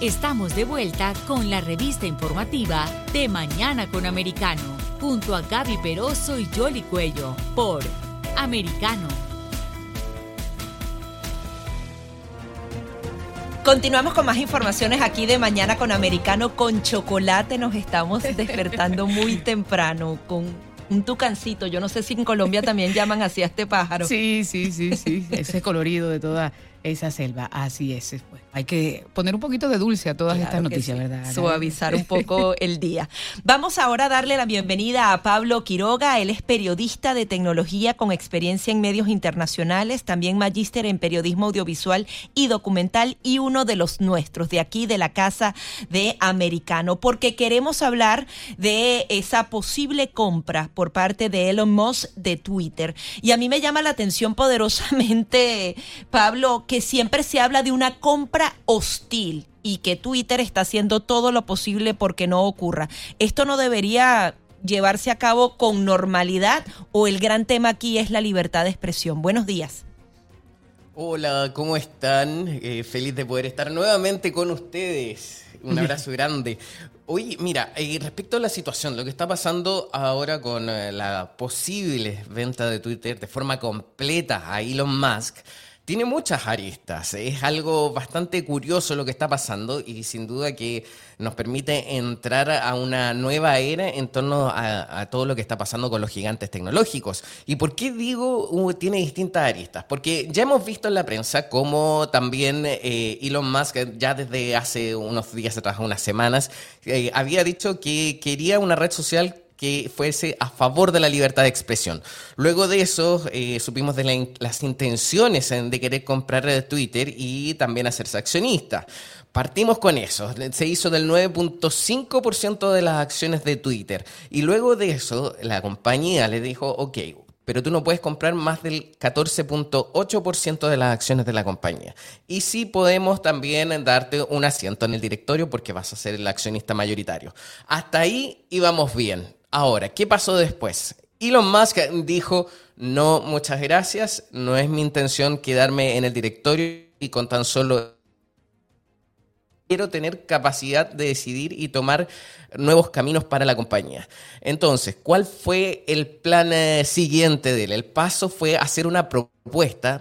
Estamos de vuelta con la revista informativa de Mañana con Americano, junto a Gaby Peroso y Jolly Cuello, por Americano. Continuamos con más informaciones aquí de Mañana con Americano con chocolate. Nos estamos despertando muy temprano con un tucancito. Yo no sé si en Colombia también llaman así a este pájaro. Sí, sí, sí, sí. Ese colorido de toda esa selva. Así es. Pues. Hay que poner un poquito de dulce a todas estas noticias, ¿verdad? Suavizar un poco el día. Vamos ahora a darle la bienvenida a Pablo Quiroga. Él es periodista de tecnología con experiencia en medios internacionales, también magíster en periodismo audiovisual y documental y uno de los nuestros, de aquí, de la Casa de Americano, porque queremos hablar de esa posible compra por parte de Elon Musk de Twitter. Y a mí me llama la atención poderosamente, Pablo, que siempre se habla de una compra hostil y que Twitter está haciendo todo lo posible porque no ocurra. Esto no debería llevarse a cabo con normalidad o el gran tema aquí es la libertad de expresión. Buenos días. Hola, ¿cómo están? Eh, feliz de poder estar nuevamente con ustedes. Un abrazo grande. Oye, mira, eh, respecto a la situación, lo que está pasando ahora con eh, la posible venta de Twitter de forma completa a Elon Musk, tiene muchas aristas. Es algo bastante curioso lo que está pasando y sin duda que nos permite entrar a una nueva era en torno a, todo lo que está pasando con los gigantes tecnológicos. ¿Y por qué digo uh, tiene distintas aristas? Porque ya hemos visto en la prensa cómo también eh, Elon Musk, ya desde hace unos días atrás, unas semanas, eh, había dicho que quería una red social que fuese a favor de la libertad de expresión. Luego de eso, eh, supimos de las intenciones de querer comprar Twitter y también hacerse accionista. Partimos con eso. Se hizo del 9.5% de las acciones de Twitter. Y luego de eso, la compañía le dijo, ok, pero tú no puedes comprar más del 14.8% de las acciones de la compañía. Y sí podemos también darte un asiento en el directorio porque vas a ser el accionista mayoritario. Hasta ahí íbamos bien. Ahora, ¿qué pasó después? Elon Musk dijo, no, muchas gracias, no es mi intención quedarme en el directorio y con tan solo quiero tener capacidad de decidir y tomar nuevos caminos para la compañía. Entonces, ¿cuál fue el plan eh, siguiente de él? El paso fue hacer una propuesta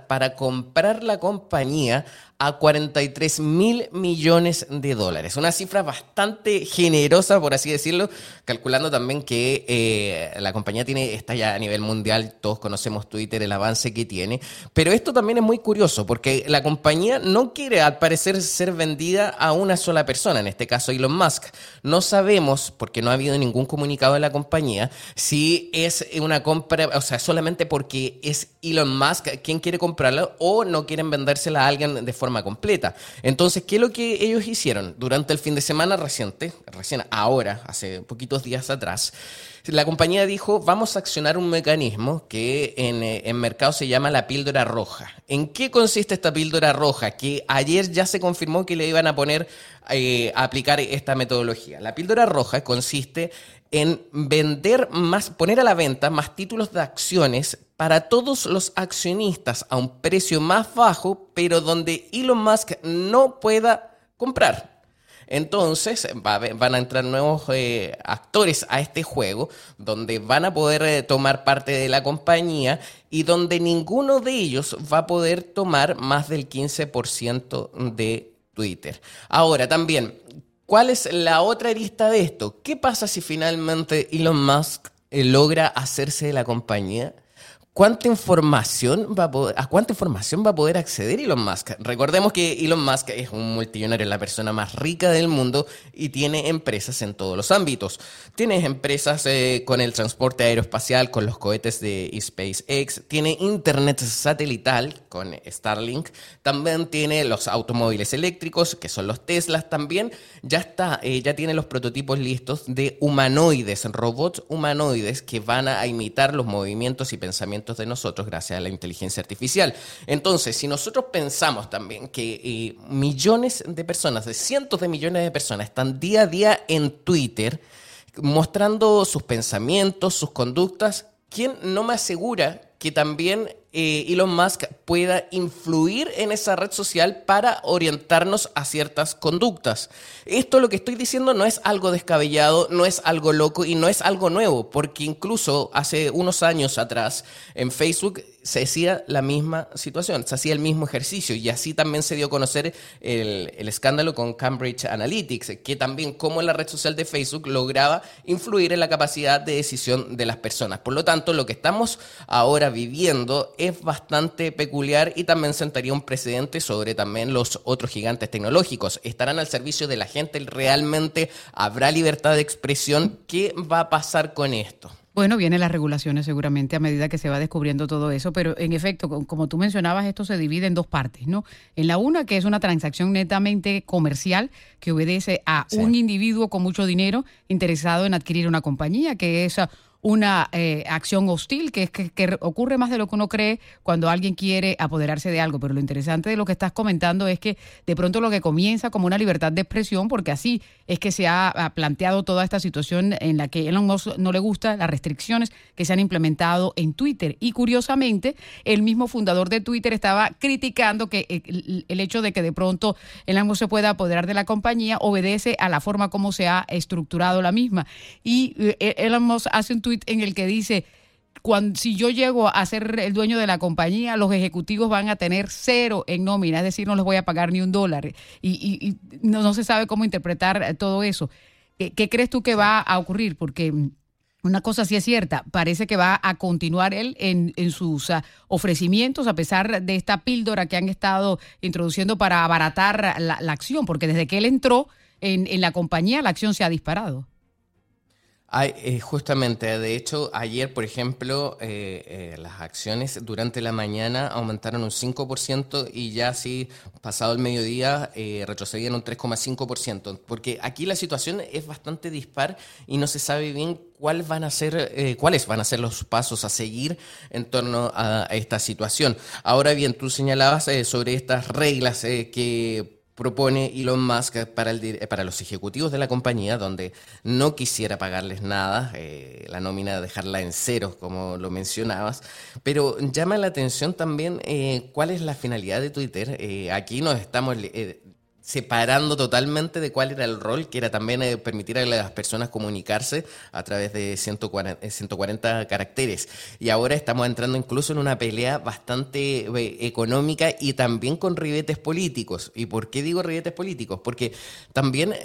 para comprar la compañía a 43 mil millones de dólares. Una cifra bastante generosa, por así decirlo, calculando también que eh, la compañía tiene, está ya a nivel mundial, todos conocemos Twitter, el avance que tiene, pero esto también es muy curioso porque la compañía no quiere al parecer ser vendida a una sola persona, en este caso Elon Musk. No sabemos, porque no ha habido ningún comunicado de la compañía, si es una compra, o sea, solamente porque es Elon Musk quien quiere comprarla o no quieren vendérsela a alguien de forma forma completa. Entonces, ¿qué es lo que ellos hicieron? Durante el fin de semana reciente, recién ahora, hace poquitos días atrás, la compañía dijo, vamos a accionar un mecanismo que en, eh, en, mercado se llama la píldora roja. ¿En qué consiste esta píldora roja? Que ayer ya se confirmó que le iban a poner eh, a aplicar esta metodología. La píldora roja consiste en vender más, poner a la venta más títulos de acciones para todos los accionistas a un precio más bajo, pero donde Elon Musk no pueda comprar. Entonces van a entrar nuevos eh, actores a este juego, donde van a poder eh, tomar parte de la compañía y donde ninguno de ellos va a poder tomar más del 15% de Twitter. Ahora también, ¿cuál es la otra lista de esto? ¿Qué pasa si finalmente Elon Musk eh, logra hacerse de la compañía? ¿Cuánta información va a, ¿A cuánta información va a poder acceder Elon Musk? Recordemos que Elon Musk es un multimillonario, la persona más rica del mundo y tiene empresas en todos los ámbitos. Tiene empresas eh, con el transporte aeroespacial, con los cohetes de SpaceX, tiene internet satelital con Starlink, también tiene los automóviles eléctricos, que son los Teslas también. Ya está, eh, ya tiene los prototipos listos de humanoides, robots humanoides que van a imitar los movimientos y pensamientos de nosotros gracias a la inteligencia artificial. Entonces, si nosotros pensamos también que eh, millones de personas, de cientos de millones de personas, están día a día en Twitter mostrando sus pensamientos, sus conductas, ¿quién no me asegura que también eh, Elon Musk pueda influir en esa red social para orientarnos a ciertas conductas. Esto lo que estoy diciendo no es algo descabellado, no es algo loco y no es algo nuevo, porque incluso hace unos años atrás en Facebook se hacía la misma situación, se hacía el mismo ejercicio y así también se dio a conocer el, el, escándalo con Cambridge Analytics, que también como la red social de Facebook lograba influir en la capacidad de decisión de las personas. Por lo tanto, lo que estamos ahora viviendo es bastante peculiar y también sentaría un precedente sobre también los otros gigantes tecnológicos. ¿Estarán al servicio de la gente? ¿Realmente habrá libertad de expresión? ¿Qué va a pasar con esto? Bueno, vienen las regulaciones seguramente a medida que se va descubriendo todo eso, pero en efecto, como tú mencionabas, esto se divide en dos partes, ¿no? En la una, que es una transacción netamente comercial que obedece a un individuo con mucho dinero interesado en adquirir una compañía, que es una eh, acción hostil que es que, ocurre más de lo que uno cree cuando alguien quiere apoderarse de algo. Pero lo interesante de lo que estás comentando es que de pronto lo que comienza como una libertad de expresión, porque así es que se ha, planteado toda esta situación en la que Elon Musk no le gusta las restricciones que se han implementado en Twitter. Y curiosamente, el mismo fundador de Twitter estaba criticando que el, el hecho de que de pronto Elon Musk se pueda apoderar de la compañía obedece a la forma como se ha estructurado la misma. Y eh, Elon Musk hace un tweet en el que dice, cuando, si yo llego a ser el dueño de la compañía, los ejecutivos van a tener cero en nómina, es decir, no les voy a pagar ni un dólar. Y, no, se sabe cómo interpretar todo eso. ¿Qué, crees tú que va a ocurrir? Porque una cosa sí es cierta, parece que va a continuar él en, sus ah, ofrecimientos a pesar de esta píldora que han estado introduciendo para abaratar la, acción, porque desde que él entró en, en la compañía la acción se ha disparado. Eh, justamente, de hecho, ayer, por ejemplo, eh, eh, las acciones durante la mañana aumentaron un 5% y ya así, pasado el mediodía, retrocedían un 3,5%, porque aquí la situación es bastante dispar y no se sabe bien cuáles van a ser, cuáles van a ser los pasos a seguir en torno a, esta situación. Ahora bien, tú señalabas sobre estas reglas que propone Elon Musk para, el, para los ejecutivos de la compañía, donde no quisiera pagarles nada, eh, la nómina dejarla en ceros, como lo mencionabas, pero llama la atención también eh, cuál es la finalidad de Twitter. Eh, aquí nos estamos separando totalmente de cuál era el rol, que era también eh, permitir a las personas comunicarse a través de 140, 140, eh, caracteres. Y ahora estamos entrando incluso en una pelea bastante eh, económica y también con ribetes políticos. ¿Y por qué digo ribetes políticos? Porque también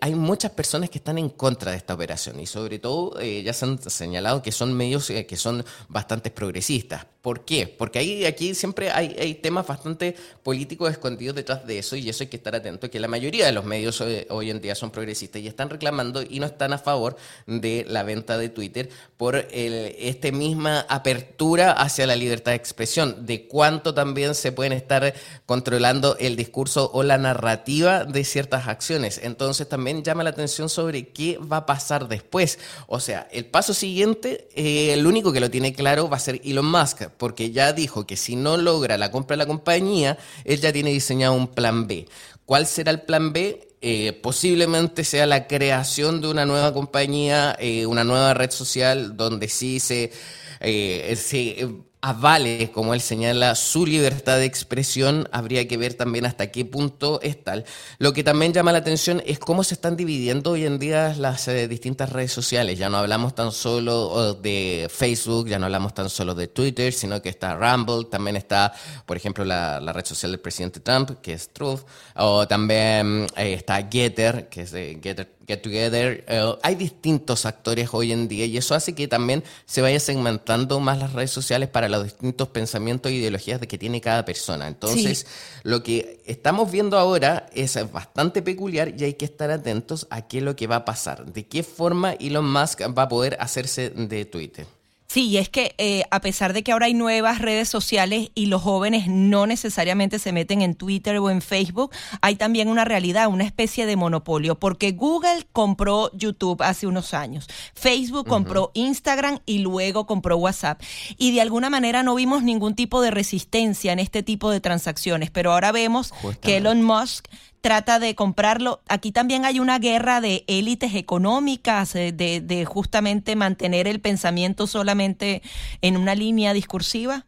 hay muchas personas que están en contra de esta operación y sobre todo ya se han señalado que son medios que son bastante progresistas. ¿Por qué? Porque ahí, aquí siempre hay, hay temas bastante políticos escondidos detrás de eso y eso hay que estar atento, que la mayoría de los medios hoy, en día son progresistas y están reclamando y no están a favor de la venta de Twitter por el, este misma apertura hacia la libertad de expresión, de cuánto también se pueden estar controlando el discurso o la narrativa de ciertas acciones. Entonces también llama la atención sobre qué va a pasar después. O sea, el paso siguiente, eh, el único que lo tiene claro va a ser Elon Musk porque ya dijo que si no logra la compra de la compañía, él ya tiene diseñado un plan B. ¿Cuál será el plan B? Eh, posiblemente sea la creación de una nueva compañía, eh, una nueva red social donde sí se, eh, se avale, como él señala, su libertad de expresión, habría que ver también hasta qué punto es tal. Lo que también llama la atención es cómo se están dividiendo hoy en día las eh, distintas redes sociales. Ya no hablamos tan solo de Facebook, ya no hablamos tan solo de Twitter, sino que está Rumble, también está, por ejemplo, la, red social del presidente Trump, que es Truth, o también eh, está Getter, que es de Getter Get Together. Eh, hay distintos actores hoy en día y eso hace que también se vaya segmentando más las redes sociales para los distintos pensamientos e ideologías de que tiene cada persona. Entonces, lo que estamos viendo ahora es bastante peculiar y hay que estar atentos a qué es lo que va a pasar, de qué forma Elon Musk va a poder hacerse de Twitter. Sí, y es que eh, a pesar de que ahora hay nuevas redes sociales y los jóvenes no necesariamente se meten en Twitter o en Facebook, hay también una realidad, una especie de monopolio, porque Google compró YouTube hace unos años, Facebook compró Instagram y luego compró WhatsApp. Y de alguna manera no vimos ningún tipo de resistencia en este tipo de transacciones, pero ahora vemos que Elon Musk trata de comprarlo. Aquí también hay una guerra de élites económicas, eh, de, de justamente mantener el pensamiento solamente en una línea discursiva.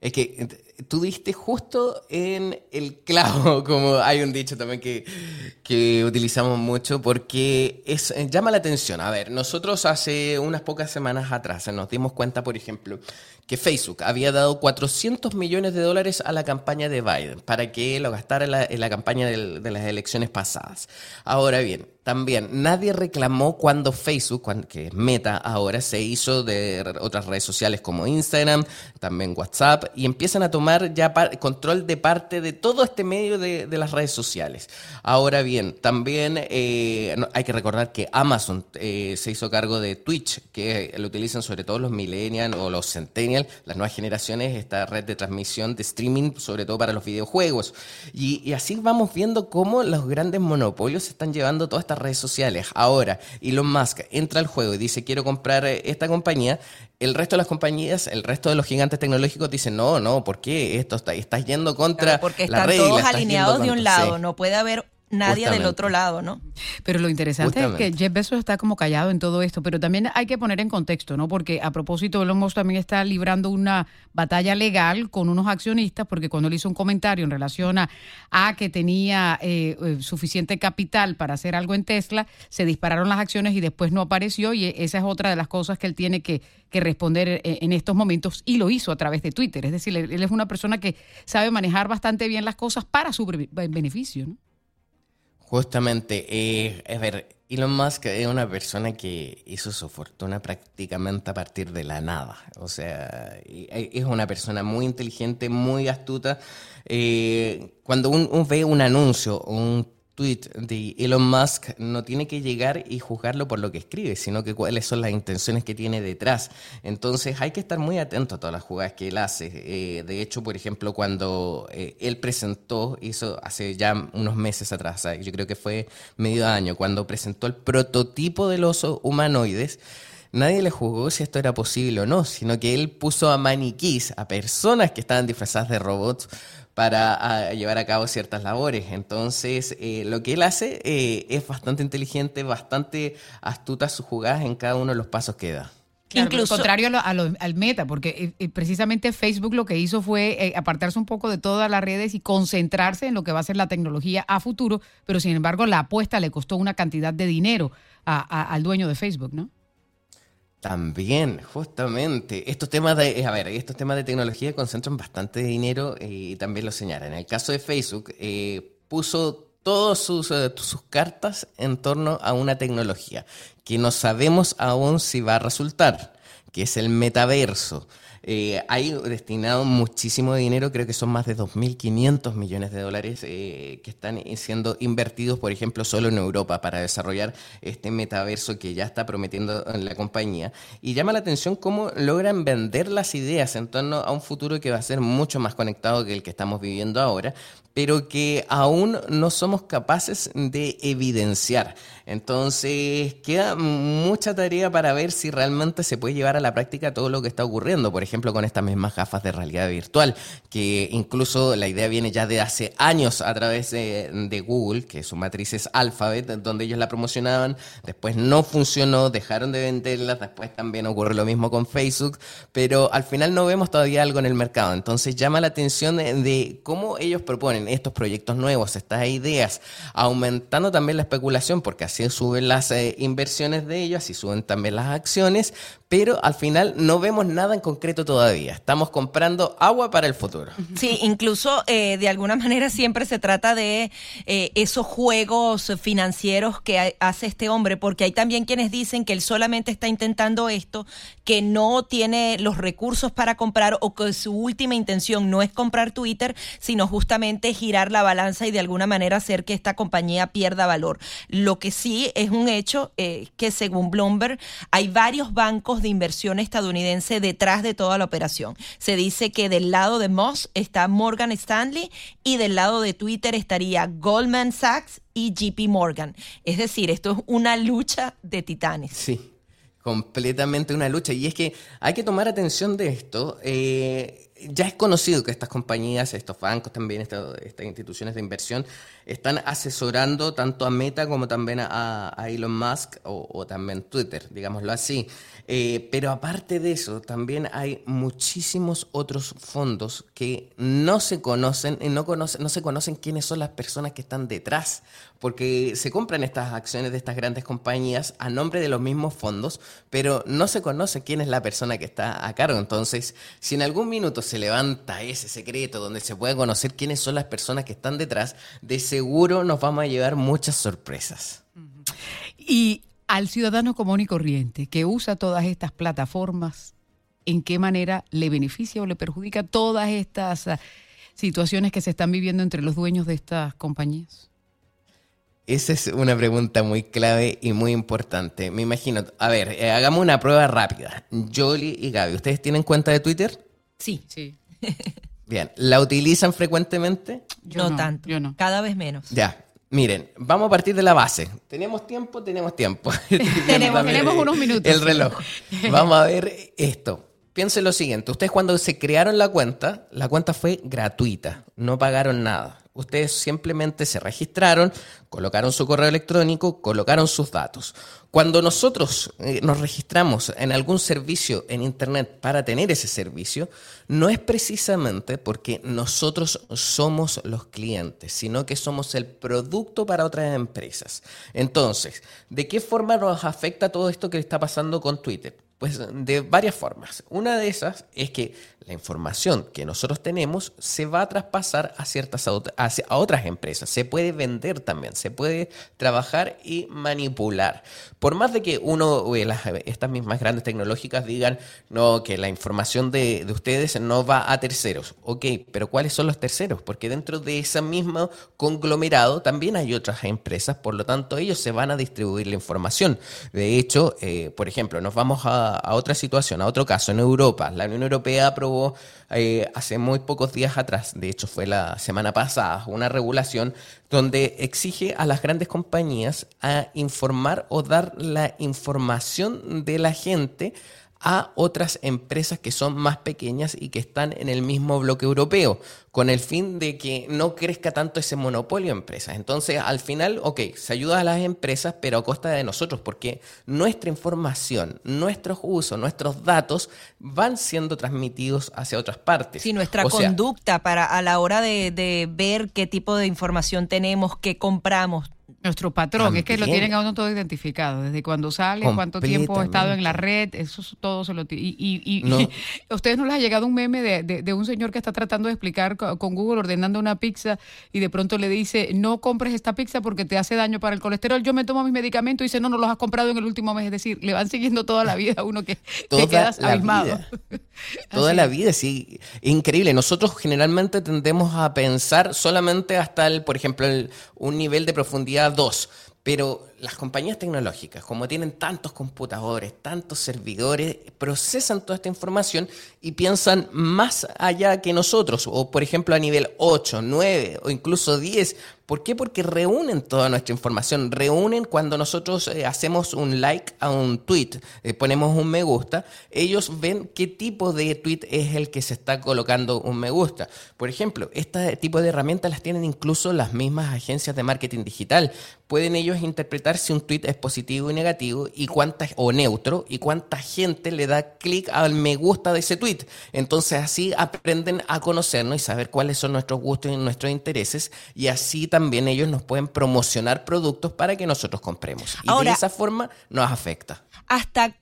Es que tú diste justo en el clavo, como hay un dicho también que, que utilizamos mucho, porque es, eh, llama la atención. A ver, nosotros hace unas pocas semanas atrás nos dimos cuenta, por ejemplo, que Facebook había dado 400 millones de dólares a la campaña de Biden para que lo gastara en la, campaña de las elecciones pasadas. Ahora bien, también nadie reclamó cuando Facebook, que es Meta ahora, se hizo de otras redes sociales como Instagram, también WhatsApp, y empiezan a tomar ya control de parte de todo este medio de, las redes sociales. Ahora bien, también eh, hay que recordar que Amazon eh, se hizo cargo de Twitch, que lo utilizan sobre todo los millennials o los centennials, las nuevas generaciones, esta red de transmisión de streaming, sobre todo para los videojuegos. Y, y así vamos viendo cómo los grandes monopolios están llevando toda esta redes sociales. Ahora, Elon Musk entra al juego y dice quiero comprar eh, esta compañía, el resto de las compañías, el resto de los gigantes tecnológicos dicen no, no, ¿por qué esto está, estás yendo contra porque están todos alineados de un lado, no puede haber nadie del otro lado, ¿no? Pero lo interesante es que Jeff Bezos está como callado en todo esto, pero también hay que poner en contexto, ¿no? Porque a propósito, Elon Musk también está librando una batalla legal con unos accionistas, porque cuando él hizo un comentario en relación a, que tenía eh, eh, suficiente capital para hacer algo en Tesla, se dispararon las acciones y después no apareció, y esa es otra de las cosas que él tiene que, que responder eh, en estos momentos, y lo hizo a través de Twitter. Es decir, él es una persona que sabe manejar bastante bien las cosas para su beneficio, ¿no? Justamente, eh, a ver, Elon Musk es una persona que hizo su fortuna prácticamente a partir de la nada. O sea, es una persona muy inteligente, muy astuta. Eh, cuando uno ve un anuncio, un tweet de Elon Musk no tiene que llegar y juzgarlo por lo que escribe, sino que cuáles son las intenciones que tiene detrás. Entonces hay que estar muy atento a todas las jugadas que él hace. Eh, de hecho, por ejemplo, cuando eh, él presentó, hizo hace ya unos meses atrás, yo creo que fue medio año, cuando presentó el prototipo del oso humanoides, nadie le jugó si esto era posible o no, sino que él puso a maniquís, a personas que estaban disfrazadas de robots, para llevar a cabo ciertas labores. Entonces, eh, lo que él hace eh, es bastante inteligente, bastante astuta sus jugadas en cada uno de los pasos que da. Incluso contrario al meta, porque eh, precisamente Facebook lo que hizo fue apartarse un poco de todas las redes y concentrarse en lo que va a ser la tecnología a futuro, pero sin embargo la apuesta le costó una cantidad de dinero al dueño de Facebook, ¿no? También, justamente. Estos temas de, a ver, estos temas de tecnología concentran bastante dinero eh, y también lo señalan. En el caso de Facebook, eh, puso todas sus, eh, sus cartas en torno a una tecnología que no sabemos aún si va a resultar, que es el metaverso. Eh, hay destinado muchísimo dinero, creo que son más de 2.500 millones de dólares eh, que están siendo invertidos, por ejemplo, solo en Europa para desarrollar este metaverso que ya está prometiendo la compañía. Y llama la atención cómo logran vender las ideas en torno a un futuro que va a ser mucho más conectado que el que estamos viviendo ahora, pero que aún no somos capaces de evidenciar. Entonces, queda mucha tarea para ver si realmente se puede llevar a la práctica todo lo que está ocurriendo, por ejemplo, con estas mismas gafas de realidad virtual, que incluso la idea viene ya de hace años a través de, Google, que su matriz es Alphabet, donde ellos la promocionaban, después no funcionó, dejaron de venderlas, después también ocurre lo mismo con Facebook, pero al final no vemos todavía algo en el mercado. Entonces, llama la atención de cómo ellos proponen estos proyectos nuevos, estas ideas, aumentando también la especulación, porque así suben las eh, inversiones de ellos, así suben también las acciones, pero al final no vemos nada en concreto todavía. Estamos comprando agua para el futuro. Sí, incluso eh, de alguna manera siempre se trata de eh, esos juegos financieros que hace este hombre, porque hay también quienes dicen que él solamente está intentando esto, que no tiene los recursos para comprar o que su última intención no es comprar Twitter, sino justamente girar la balanza y de alguna manera hacer que esta compañía pierda valor. Lo que sí es un hecho eh, que según Bloomberg hay varios bancos de inversión estadounidense detrás de toda la operación. Se dice que del lado de Moss está Morgan Stanley y del lado de Twitter estaría Goldman Sachs y JP Morgan. Es decir, esto es una lucha de titanes. Sí. Completamente una lucha. Y es que hay que tomar atención de esto. Eh, ya es conocido que estas compañías, estos bancos también, estas, instituciones de inversión, están asesorando tanto a Meta como también a, Elon Musk o, también Twitter, digámoslo así. Eh, pero aparte de eso, también hay muchísimos otros fondos que no se conocen y no, conocen, no se conocen quiénes son las personas que están detrás, porque se compran estas acciones de estas grandes compañías a nombre de los mismos fondos, pero no se conoce quién es la persona que está a cargo. Entonces, si en algún minuto se levanta ese secreto donde se puede conocer quiénes son las personas que están detrás, de seguro nos vamos a llevar muchas sorpresas. Y al ciudadano común y corriente que usa todas estas plataformas, ¿en qué manera le beneficia o le perjudica todas estas ah, situaciones que se están viviendo entre los dueños de estas compañías? Esa es una pregunta muy clave y muy importante. Me imagino, a ver, eh, hagamos una prueba rápida. Jolie y Gaby, ¿ustedes tienen cuenta de Twitter? Sí. Sí. Bien, ¿la utilizan frecuentemente? Yo no, tanto. Yo no. Cada vez menos. Ya, Miren, vamos a partir de la base. ¿Tenemos tiempo? Tenemos tiempo. tenemos, tenemos unos minutos. El reloj. Vamos a ver esto. Piensen lo siguiente. Ustedes cuando se crearon la cuenta, la cuenta fue gratuita. No pagaron nada. Ustedes simplemente se registraron, colocaron su correo electrónico, colocaron sus datos. Cuando nosotros eh, nos registramos en algún servicio en Internet para tener ese servicio, no es precisamente porque nosotros somos los clientes, sino que somos el producto para otras empresas. Entonces, ¿de qué forma nos afecta todo esto que está pasando con Twitter? Pues de varias formas. Una de esas es que la información que nosotros tenemos se va a traspasar a ciertas a otras empresas, se puede vender también, se puede trabajar y manipular. Por más de que uno, estas mismas grandes tecnológicas digan no que la información de, de, ustedes no va a terceros, ok, pero ¿cuáles son los terceros? Porque dentro de ese mismo conglomerado también hay otras empresas, por lo tanto ellos se van a distribuir la información. De hecho, eh, por ejemplo, nos vamos a a, otra situación, a otro caso, en Europa. La Unión Europea aprobó eh, hace muy pocos días atrás, de hecho fue la semana pasada, una regulación donde exige a las grandes compañías a informar o dar la información de la gente a otras empresas que son más pequeñas y que están en el mismo bloque europeo, con el fin de que no crezca tanto ese monopolio de empresas. Entonces, al final, ok, se ayuda a las empresas, pero a costa de nosotros, porque nuestra información, nuestros usos, nuestros datos van siendo transmitidos hacia otras partes. Sí, nuestra conducta para a la hora de, de ver qué tipo de información tenemos, qué compramos, nuestro patrón, es que lo tienen a uno todo identificado, desde cuando sale, cuánto tiempo ha estado en la red, eso todo se lo y, y, y, a ustedes no les ha llegado un meme de, de, un señor que está tratando de explicar con Google ordenando una pizza y de pronto le dice, no compres esta pizza porque te hace daño para el colesterol, yo me tomo mis medicamentos y dice, no, no los has comprado en el último mes, es decir, le van siguiendo toda la vida a uno que te quedas abismado. Toda la vida, sí, increíble. Nosotros generalmente tendemos a pensar solamente hasta el, por ejemplo, un nivel de profundidad dos, pero las compañías tecnológicas, como tienen tantos computadores, tantos servidores, procesan toda esta información y piensan más allá que nosotros, o por ejemplo a nivel 8, 9 o incluso 10. ¿Por qué? Porque reúnen toda nuestra información, reúnen cuando nosotros eh, hacemos un like a un tweet, eh, ponemos un me gusta, ellos ven qué tipo de tweet es el que se está colocando un me gusta. Por ejemplo, este tipo de herramientas las tienen incluso las mismas agencias de marketing digital. Pueden ellos interpretar si un tweet es positivo y negativo y cuánta, o neutro y cuánta gente le da clic al me gusta de ese tweet. Entonces así aprenden a conocernos y saber cuáles son nuestros gustos y nuestros intereses y así también ellos nos pueden promocionar productos para que nosotros compremos. Y de esa forma nos afecta. Hasta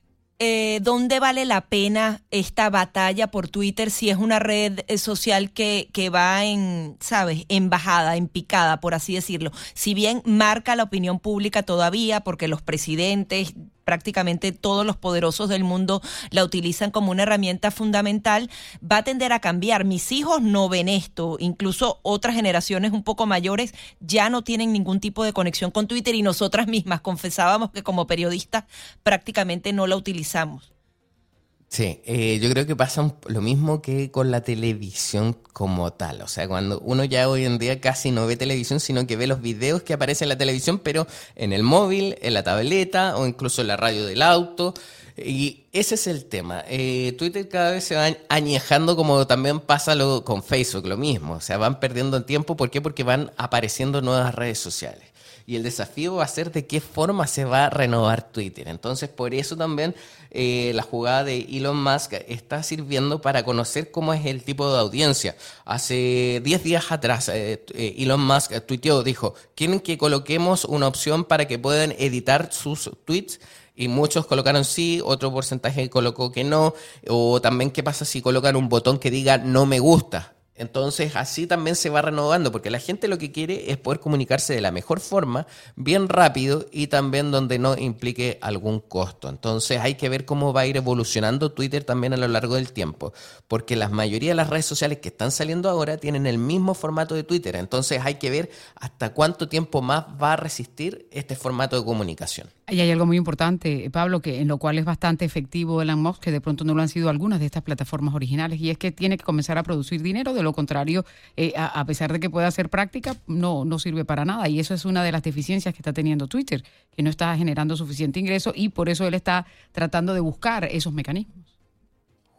eh, ¿dónde vale la pena esta batalla por Twitter si es una red eh, social que, que va en, ¿sabes?, en bajada, en picada, por así decirlo. Si bien marca la opinión pública todavía, porque los presidentes prácticamente todos los poderosos del mundo la utilizan como una herramienta fundamental, va a tender a cambiar. Mis hijos no ven esto, incluso otras generaciones un poco mayores ya no tienen ningún tipo de conexión con Twitter y nosotras mismas confesábamos que como periodistas prácticamente no la utilizamos. Sí, eh, yo creo que pasa lo mismo que con la televisión como tal. O sea, cuando uno ya hoy en día casi no ve televisión, sino que ve los videos que aparecen en la televisión, pero en el móvil, en la tableta o incluso en la radio del auto. Y ese es el tema. Eh, Twitter cada vez se va añejando como también pasa lo, con Facebook, lo mismo. O sea, van perdiendo el tiempo. ¿Por qué? Porque van apareciendo nuevas redes sociales y el desafío va a ser de qué forma se va a renovar Twitter. Entonces, por eso también eh, la jugada de Elon Musk está sirviendo para conocer cómo es el tipo de audiencia. Hace 10 días atrás, eh, eh, Elon Musk tuiteó, dijo, quieren que coloquemos una opción para que puedan editar sus tweets y muchos colocaron sí, otro porcentaje colocó que no, o también qué pasa si colocan un botón que diga no me gusta. Entonces así también se va renovando, porque la gente lo que quiere es poder comunicarse de la mejor forma, bien rápido y también donde no implique algún costo. Entonces hay que ver cómo va a ir evolucionando Twitter también a lo largo del tiempo, porque la mayoría de las redes sociales que están saliendo ahora tienen el mismo formato de Twitter. Entonces hay que ver hasta cuánto tiempo más va a resistir este formato de comunicación. Y hay algo muy importante, Pablo, que en lo cual es bastante efectivo Elon Musk, que de pronto no lo han sido algunas de estas plataformas originales, y es que tiene que comenzar a producir dinero, de lo contrario, eh, a, pesar de que pueda ser práctica, no, no sirve para nada. Y eso es una de las deficiencias que está teniendo Twitter, que no está generando suficiente ingreso y por eso él está tratando de buscar esos mecanismos.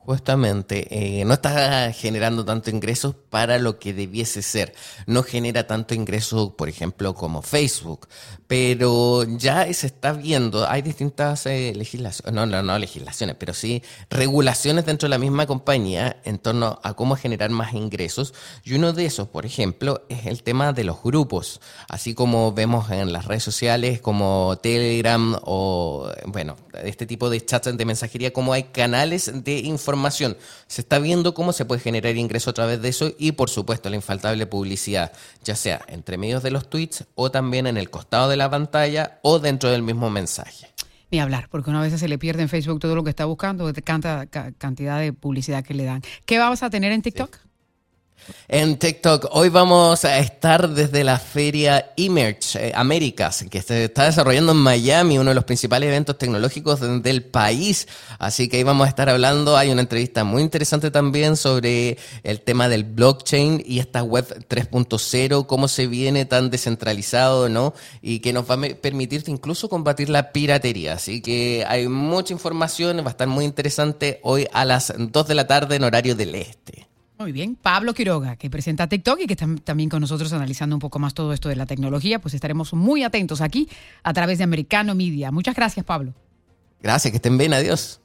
Justamente, eh, no está generando tanto ingresos para lo que debiese ser. No genera tanto ingreso, por ejemplo, como Facebook. Pero ya se está viendo, hay distintas eh, legislaciones, no, no, no legislaciones, pero sí regulaciones dentro de la misma compañía en torno a cómo generar más ingresos. Y uno de esos, por ejemplo, es el tema de los grupos. Así como vemos en las redes sociales como Telegram o, bueno, este tipo de chats de mensajería, como hay canales de información información. Se está viendo cómo se puede generar ingreso a través de eso y, por supuesto, la infaltable publicidad, ya sea entre medios de los tweets o también en el costado de la pantalla o dentro del mismo mensaje. Ni hablar, porque una vez se le pierde en Facebook todo lo que está buscando, tanta cantidad de publicidad que le dan. ¿Qué vamos a tener en TikTok? En TikTok, hoy vamos a estar desde la feria Emerge eh, Américas, que se está desarrollando en Miami, uno de los principales eventos tecnológicos del país. Así que ahí vamos a estar hablando. Hay una entrevista muy interesante también sobre el tema del blockchain y esta web 3.0, cómo se viene tan descentralizado, ¿no? Y que nos va a permitir incluso combatir la piratería. Así que hay mucha información, va a estar muy interesante hoy a las 2 de la tarde en horario del este. Muy bien. Pablo Quiroga, que presenta TikTok y que está también con nosotros analizando un poco más todo esto de la tecnología, pues estaremos muy atentos aquí a través de Americano Media. Muchas gracias, Pablo. Gracias, que estén bien, adiós.